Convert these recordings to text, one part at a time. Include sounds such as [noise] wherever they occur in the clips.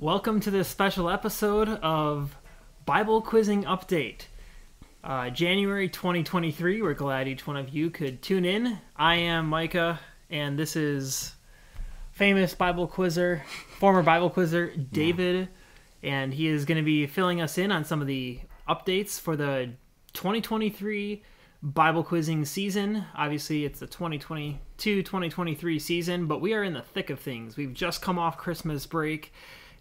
Welcome to this special episode of Bible Quizzing Update. Uh, January 2023. We're glad each one of you could tune in. I am Micah, and this is famous Bible quizzer, former Bible quizzer, David, and he is going to be filling us in on some of the updates for the 2023 Bible quizzing season. Obviously, it's the 2022 2023 season, but we are in the thick of things. We've just come off Christmas break.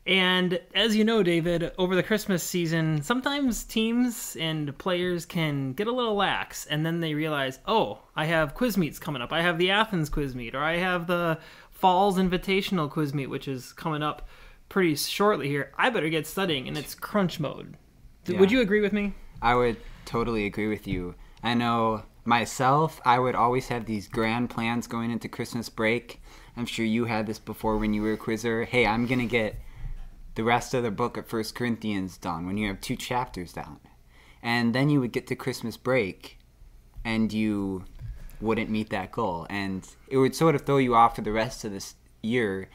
And as you know, David, over the Christmas season, sometimes teams and players can get a little lax, and then they realize, oh, I have quiz meets coming up. I have the Athens quiz meet, or I have the Falls Invitational quiz meet, which is coming up pretty shortly here. I better get studying, and it's crunch mode. Yeah. Would you agree with me? I would totally agree with you. I know myself, I would always have these grand plans going into Christmas break. I'm sure you had this before when you were a quizzer. Hey, I'm going to get the rest of the book of First Corinthians done when you have two chapters down. And then you would get to Christmas break and you wouldn't meet that goal. And it would sort of throw you off for the rest of this year.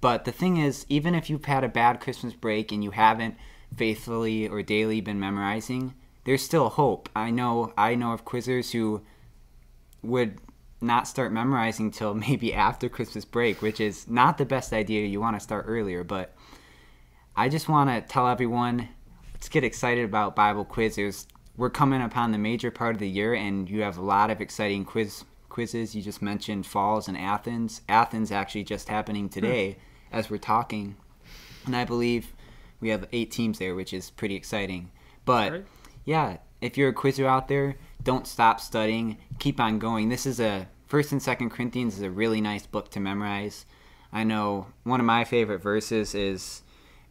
But the thing is, even if you've had a bad Christmas break and you haven't faithfully or daily been memorizing, there's still hope. I know I know of quizzers who would not start memorizing till [laughs] maybe after Christmas break, which is not the best idea. You want to start earlier, but I just want to tell everyone let's get excited about Bible quizzes. We're coming upon the major part of the year, and you have a lot of exciting quiz quizzes. You just mentioned Falls and Athens. Athens actually just happening hmm. today as we're talking, and I believe we have eight teams there, which is pretty exciting. But Great. yeah, if you're a quizzer out there, don't stop studying. Keep on going. This is a First and Second Corinthians is a really nice book to memorize. I know one of my favorite verses is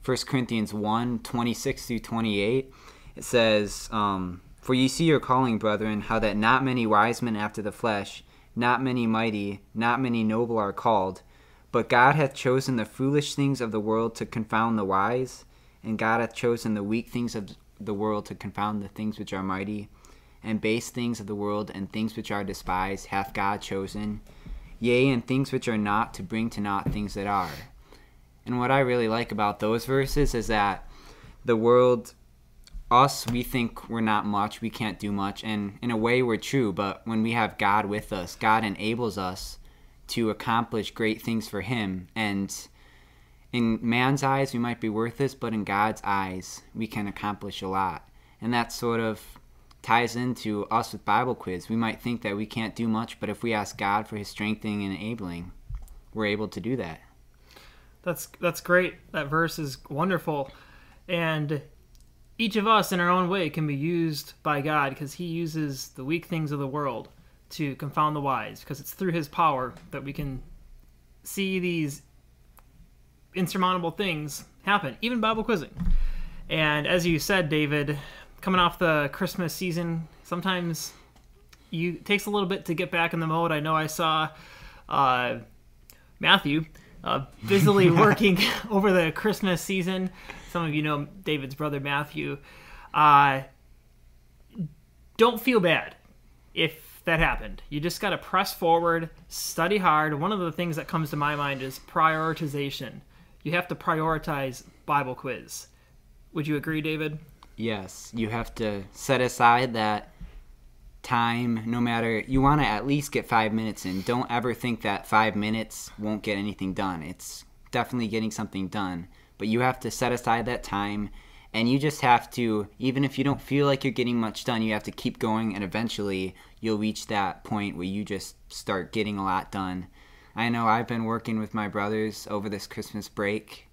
1 Corinthians 1 26 through 28. It says, um, For ye see your calling, brethren, how that not many wise men after the flesh, not many mighty, not many noble are called. But God hath chosen the foolish things of the world to confound the wise, and God hath chosen the weak things of the world to confound the things which are mighty, and base things of the world and things which are despised hath God chosen, yea, and things which are not to bring to naught things that are. And what I really like about those verses is that the world, us, we think we're not much, we can't do much, and in a way we're true, but when we have God with us, God enables us to accomplish great things for Him. And in man's eyes, we might be worthless, but in God's eyes, we can accomplish a lot. And that sort of ties into us with Bible quiz. We might think that we can't do much, but if we ask God for His strengthening and enabling, we're able to do that. That's that's great. That verse is wonderful, and each of us in our own way can be used by God because He uses the weak things of the world to confound the wise. Because it's through His power that we can see these insurmountable things happen, even Bible quizzing. And as you said, David, coming off the Christmas season, sometimes you takes a little bit to get back in the mode. I know I saw uh, Matthew uh, busily [laughs] working [laughs] over the Christmas season. Some of you know David's brother Matthew. Uh, don't feel bad if that happened. You just got to press forward, study hard. One of the things that comes to my mind is prioritization. You have to prioritize Bible quiz. Would you agree, David? Yes, you have to set aside that time no matter you want to at least get 5 minutes in. Don't ever think that 5 minutes won't get anything done. It's definitely getting something done, but you have to set aside that time and you just have to even if you don't feel like you're getting much done, you have to keep going and eventually you'll reach that point where you just start getting a lot done. I know I've been working with my brothers over this Christmas break.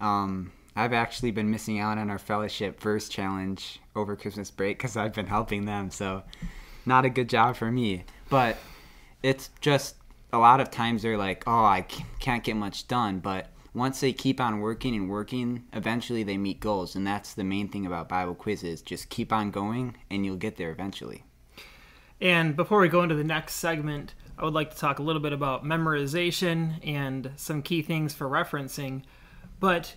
Um, I've actually been missing out on our fellowship first challenge over Christmas break because I've been helping them. So, not a good job for me. But it's just a lot of times they're like, oh, I can't get much done. But once they keep on working and working, eventually they meet goals. And that's the main thing about Bible quizzes. Just keep on going and you'll get there eventually. And before we go into the next segment, I would like to talk a little bit about memorization and some key things for referencing. But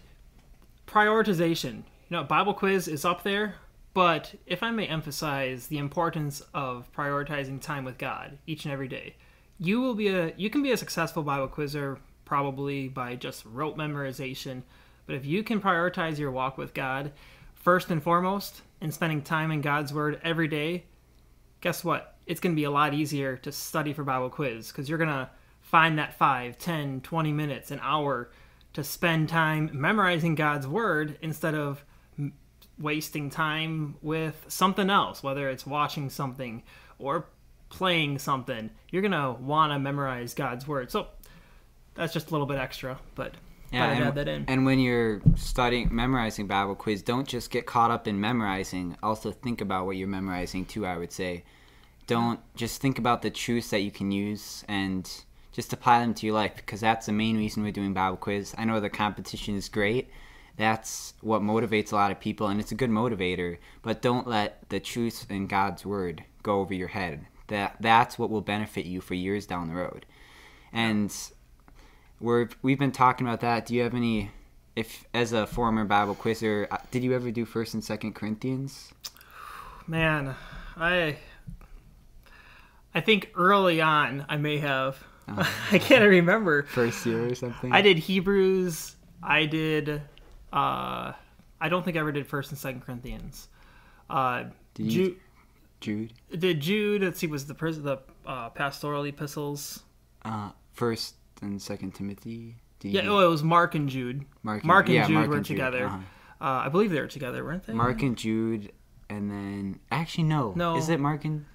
prioritization, you know, Bible quiz is up there, but if I may emphasize the importance of prioritizing time with God each and every day, you will be a you can be a successful Bible quizzer probably by just rote memorization, But if you can prioritize your walk with God first and foremost and spending time in God's Word every day, guess what? It's going to be a lot easier to study for Bible quiz because you're going to find that 5, 10, 20 minutes, an hour to spend time memorizing God's Word instead of wasting time with something else, whether it's watching something or playing something. You're going to want to memorize God's Word. So that's just a little bit extra, but Yeah, and, add that in. and when you're studying, memorizing Bible quiz, don't just get caught up in memorizing. Also think about what you're memorizing too. I would say, don't just think about the truths that you can use and just apply them to your life because that's the main reason we're doing Bible quiz. I know the competition is great. That's what motivates a lot of people, and it's a good motivator. But don't let the truths in God's word go over your head. That that's what will benefit you for years down the road. And we're we've been talking about that. Do you have any? If as a former Bible quizzer, uh, did you ever do First and Second Corinthians? man, I I think early on I may have. [laughs] I can't remember. First year or something? I did Hebrews. I did. uh I don't think I ever did First and Second Corinthians. Uh, Did you- Jude, Jude. did Jude? Let's see, was the pris- the uh, pastoral epistles? Uh, First and Second Timothy. Did Yeah, you oh, it was Mark and Jude. Mark and- Mark and yeah, Jude Mark were and Jude, together. uh-huh. Uh, I believe they were together, weren't they? Mark and Jude, and then actually no. No. Is it Mark and?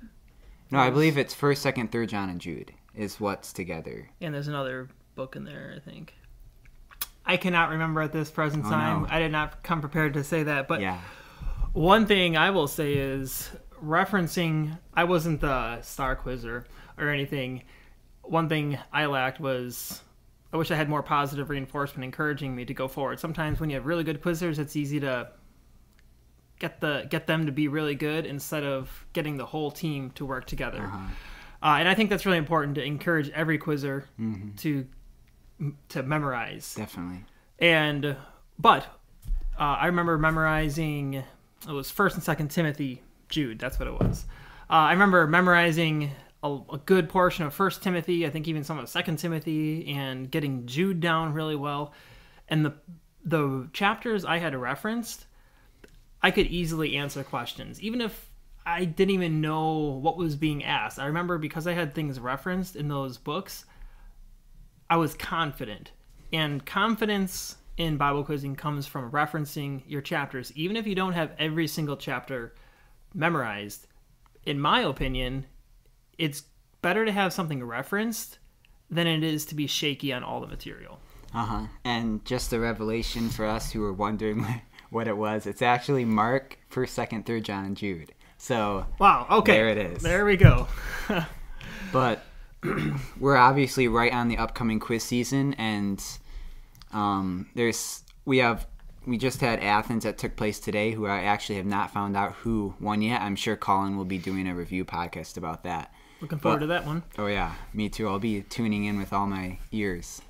No, I believe it's First, Second, Third John and Jude is what's together. And there's another book in there, I think. I cannot remember at this present Oh, time. no. I did not come prepared to say that, but yeah. One thing I will say is referencing I wasn't the star quizzer or anything. One thing I lacked was I wish I had more positive reinforcement encouraging me to go forward. Sometimes when you have really good quizzers, it's easy to get the get them to be really good instead of getting the whole team to work together. Uh-huh. Uh, and I think that's really important to encourage every quizzer Mm-hmm. to to memorize. Definitely. And but uh, I remember memorizing it was First and Second Timothy, Jude. That's what it was. Uh, I remember memorizing a, a good portion of First Timothy. I think even some of Second Timothy, and getting Jude down really well. And the the chapters I had referenced, I could easily answer questions, even if I didn't even know what was being asked. I remember because I had things referenced in those books, I was confident. And confidence in Bible quizzing comes from referencing your chapters. Even if you don't have every single chapter memorized, in my opinion, it's better to have something referenced than it is to be shaky on all the material. Uh huh. And just a revelation for us who were wondering [laughs] what it was. It's actually Mark, First, Second, Third John, and Jude. So, Wow, okay. There it is. There we go. [laughs] but [clears throat] we're obviously right on the upcoming quiz season, and um, there's we have we just had Athens that took place today, who I actually have not found out who won yet. I'm sure Colin will be doing a review podcast about that. Looking forward But- to that one. Oh yeah, me too. I'll be tuning in with all my ears.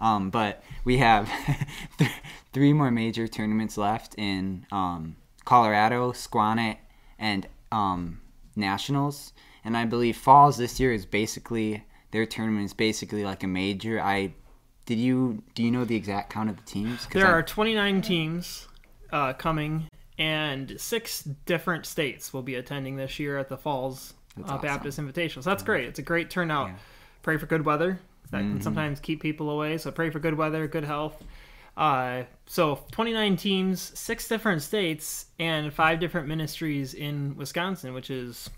Um, but we have [laughs] th- three more major tournaments left in um, Colorado, Squannet, and um, Nationals. And I believe Falls this year is basically their tournament is basically like a major. I did you do you know the exact count of the teams? There I- are 29 teams uh, coming, and six different states will be attending this year at the Falls uh, awesome. Baptist Invitational. So that's great. It's a great turnout. Yeah. Pray for good weather. That Mm-hmm. can sometimes keep people away. So pray for good weather, good health. Uh, so 29 teams, six different states, and five different ministries in Wisconsin, which is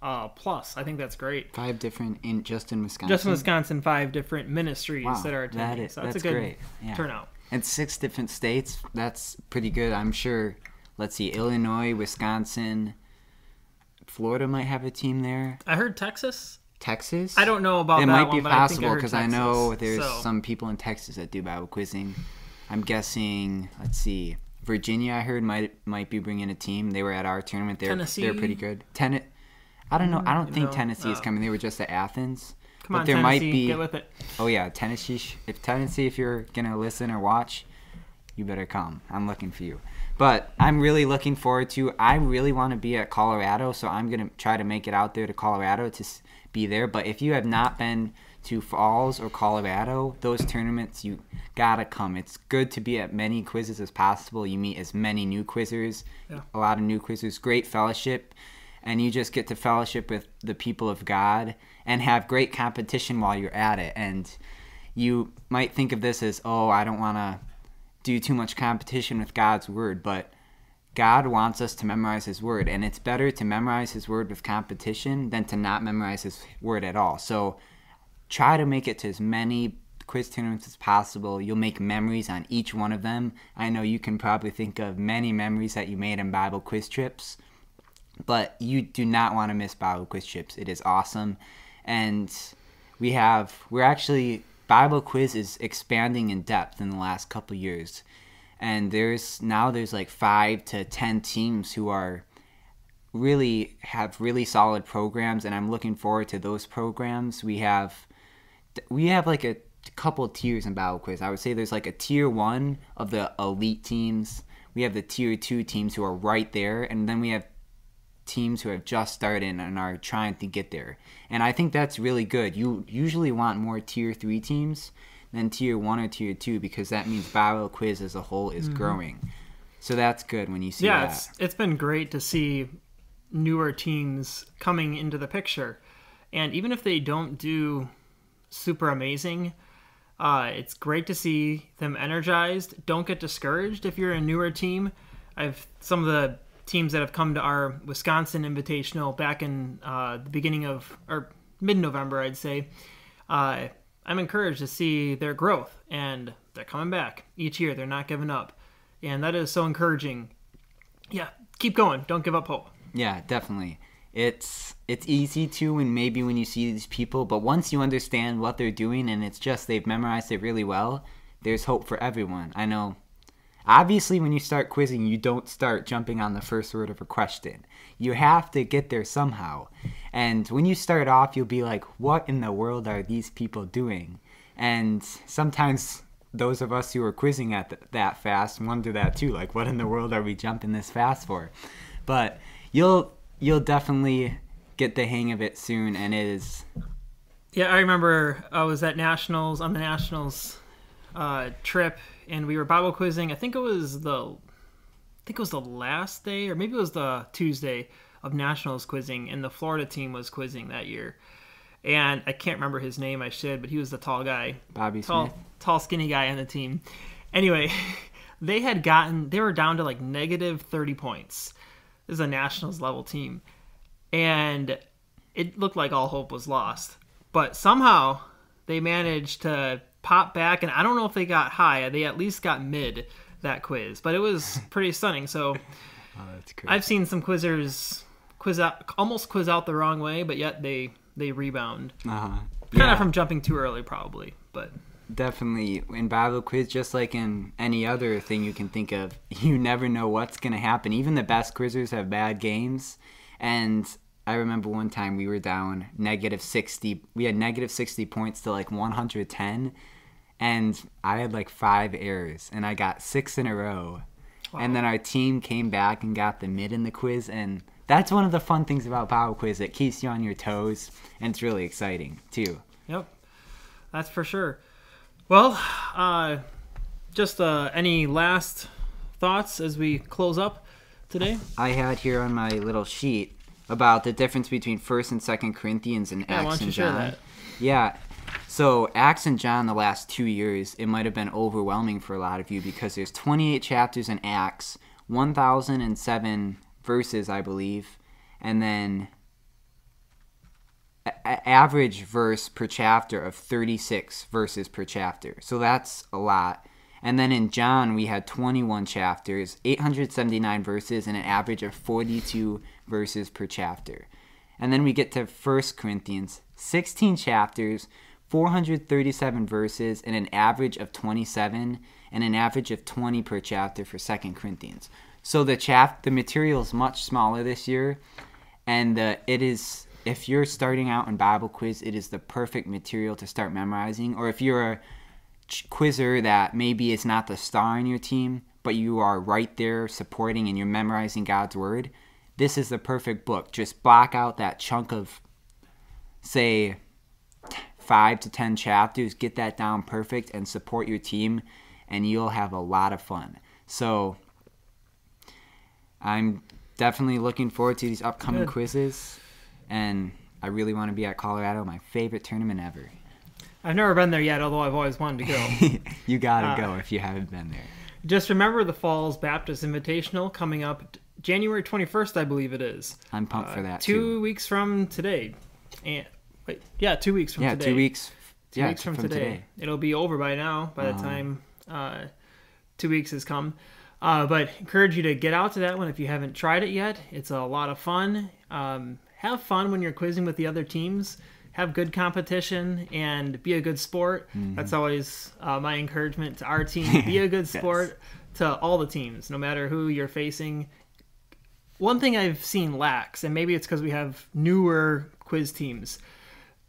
uh, plus. I think that's great. five different in just in Wisconsin. Just in Wisconsin, five different ministries Wow, that are that attending. is- so that's, that's a good great. Yeah. turnout. And six different states. That's pretty good. I'm sure. Let's see, Illinois, Wisconsin, Florida might have a team there. I heard Texas. Texas. I don't know about It that might one, be I possible because I, know there's So- some people in Texas that do Bible quizzing. I'm guessing. Let's see. Virginia, I heard might might be bringing a team. They were at our tournament. They're they're pretty good. Ten. I don't know. I don't mm, think no. Tennessee is Oh. coming. They were just at Athens. Come but on, there Tennessee, might be. get with it. Oh yeah, Tennessee. If Tennessee, if you're gonna listen or watch, you better come. I'm looking for you. But I'm really looking forward to. I really want to be at Colorado, so I'm gonna try to make it out there to Colorado to be there. But if you have not been to Falls or Colorado, those tournaments you gotta come. It's good to be at many quizzes as possible. You meet as many new quizzers, Yeah. a lot of new quizzers, great fellowship, and you just get to fellowship with the people of God and have great competition while you're at it. And you might think of this as, oh, I don't want to do too much competition with God's word, but God wants us to memorize His word, and it's better to memorize His word with competition than to not memorize His word at all. So try to make it to as many quiz tournaments as possible. You'll make memories on each one of them. I know you can probably think of many memories that you made on Bible quiz trips, but you do not want to miss Bible quiz trips. It is awesome, and we have we're actually Bible quiz is expanding in depth in the last couple years, and there's now there's like five to ten teams who are really have really solid programs, and I'm looking forward to those programs. We have we have like a couple tiers in battle quiz. I would say there's like a tier one of the elite teams. We have the tier two teams who are right there, and then we have teams who have just started and are trying to get there. And I think that's really good. You usually want more tier three teams than tier one or tier two because that means Bible quiz as a whole is growing. So that's good when you see yeah, that. it's it's been great to see newer teams coming into the picture, and even if they don't do super amazing, uh, it's great to see them energized. Don't get discouraged if you're a newer team. I've some of the teams that have come to our Wisconsin Invitational back in uh, the beginning of or mid-November, I'd say. Uh, I'm encouraged to see their growth, and they're coming back each year. They're not giving up, and that is so encouraging. Yeah, keep going. Don't give up hope. Yeah, definitely. It's it's easy to and maybe when you see these people, but once you understand what they're doing and it's just they've memorized it really well, there's hope for everyone. I know obviously when you start quizzing, you don't start jumping on the first word of a question. You have to get there somehow. And when you start off, you'll be like, "What in the world are these people doing?" And sometimes those of us who are quizzing at th- that fast wonder that too like what in the world are we jumping this fast for but you'll you'll definitely get the hang of it soon and it is Yeah, I remember I was at Nationals on the Nationals uh, trip, and we were Bible quizzing. I think it was the, I think it was the last day, or maybe it was the Tuesday of Nationals quizzing, and the Florida team was quizzing that year. And I can't remember his name. I should, but he was the tall guy, bobby tall, smith tall, skinny guy on the team. Anyway, [laughs] they had gotten, they were down to like negative thirty points. This is a Nationals level team, and it looked like all hope was lost. But somehow they managed to pop back, and I don't know if they got high. They at least got mid that quiz, but it was [laughs] pretty stunning. So oh, I've seen some quizzers quiz out, almost quiz out the wrong way, but yet they they rebound. uh-huh. Kind yeah, of from jumping too early, probably. But definitely in bible quiz just like in any other thing you can think of [laughs] you never know what's going to happen even the best quizzers have bad games and i remember one time we were down negative 60 we had negative 60 points to like 110 and i had like five errors and i got six in a row Wow. and then our team came back and got the mid in the quiz and that's one of the fun things about bible quiz it keeps you on your toes and it's really exciting too Yep, that's for sure. Well, uh, just uh, any last thoughts as we close up today? I had here on my little sheet about the difference between First and Second Corinthians and Yeah, Acts why don't you and John. that? Yeah, so Acts and John the last two years, it might have been overwhelming for a lot of you because there's 28 chapters in Acts, 1,007 verses, I believe, and then a- average verse per chapter of 36 verses per chapter. So that's a lot. And then in John, we had 21 chapters, 879 verses, and an average of 42 verses per chapter. And then we get to 1 Corinthians, 16 chapters, 437 verses, and an average of 27, and an average of 20 per chapter for 2 Corinthians. So the chap, the material is much smaller this year, and uh, it is if you're starting out in Bible quiz, it is the perfect material to start memorizing. Or if you're a quizzer that maybe is not the star in your team, but you are right there supporting and you're memorizing God's word, this is the perfect book. Just block out that chunk of, say, five to ten chapters, get that down perfect, and support your team, and you'll have a lot of fun. So I'm definitely looking forward to these upcoming Good. quizzes, and I really want to be at Colorado, my favorite tournament ever. I've never been there yet, although I've always wanted to go. [laughs] you gotta Uh, go if you haven't been there. Just remember the Falls Baptist Invitational coming up January 21st, I believe it is. I'm pumped Uh, for that two too. weeks from today. And wait, yeah, two weeks from Yeah, today. two weeks. Two yeah, weeks from, today. It'll be over by now. By the Uh-huh. time uh, two weeks has come. Uh, but encourage you to get out to that one if you haven't tried it yet. It's a lot of fun. Um, have fun when you're quizzing with the other teams. Have good competition and be a good sport. Mm-hmm. That's always uh, my encouragement to our team. [laughs] Be a good Yes. sport to all the teams, no matter who you're facing. One thing I've seen lacks, and maybe it's because we have newer quiz teams.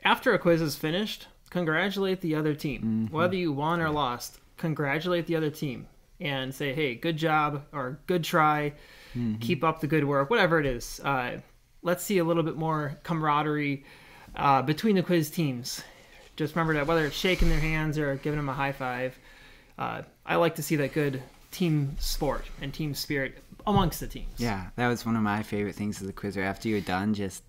After a quiz is finished, congratulate the other team. Whether you won or lost, congratulate the other team and say, hey, good job or good try. Keep up the good work, whatever it is. Uh, let's see a little bit more camaraderie uh, between the quiz teams. Just remember that whether it's shaking their hands or giving them a high five, uh, I like to see that good team sport and team spirit amongst the teams. Yeah, that was one of my favorite things of the quizzer. After you're done, just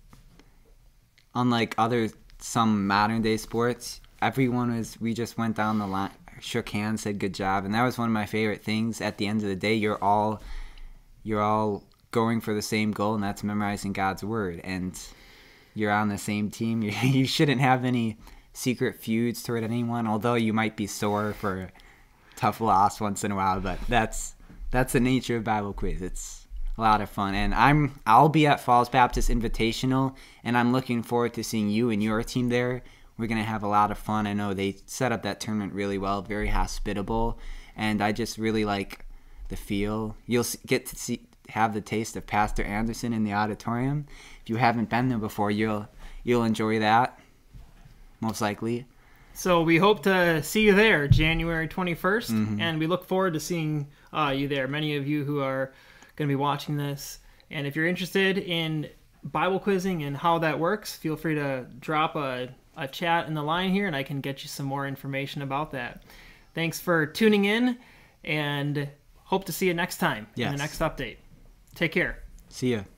unlike other some modern day sports, everyone was we just went down the line, shook hands, said good job, and that was one of my favorite things. At the end of the day, you're all you're all going for the same goal, and that's memorizing God's word, and you're on the same team. [laughs] You, you shouldn't have any secret feuds toward anyone, although you might be sore for tough loss once in a while. But that's that's the nature of Bible quiz. It's a lot of fun, and I'm I'll be at Falls Baptist Invitational, and I'm looking forward to seeing you and your team there. We're gonna have a lot of fun. I know they set up that tournament really well, very hospitable, and I just really like the feel. You'll get to see have the taste of Pastor Anderson in the auditorium. If you haven't been there before, you'll you'll enjoy that. Most likely. So we hope to see you there January 21st, Mm-hmm. and we look forward to seeing uh, you there. Many of you who are going to be watching this, and if you're interested in Bible quizzing and how that works, feel free to drop a, a chat in the line here, and I can get you some more information about that. Thanks for tuning in, and hope to see you next time in the next update. Take care. See ya.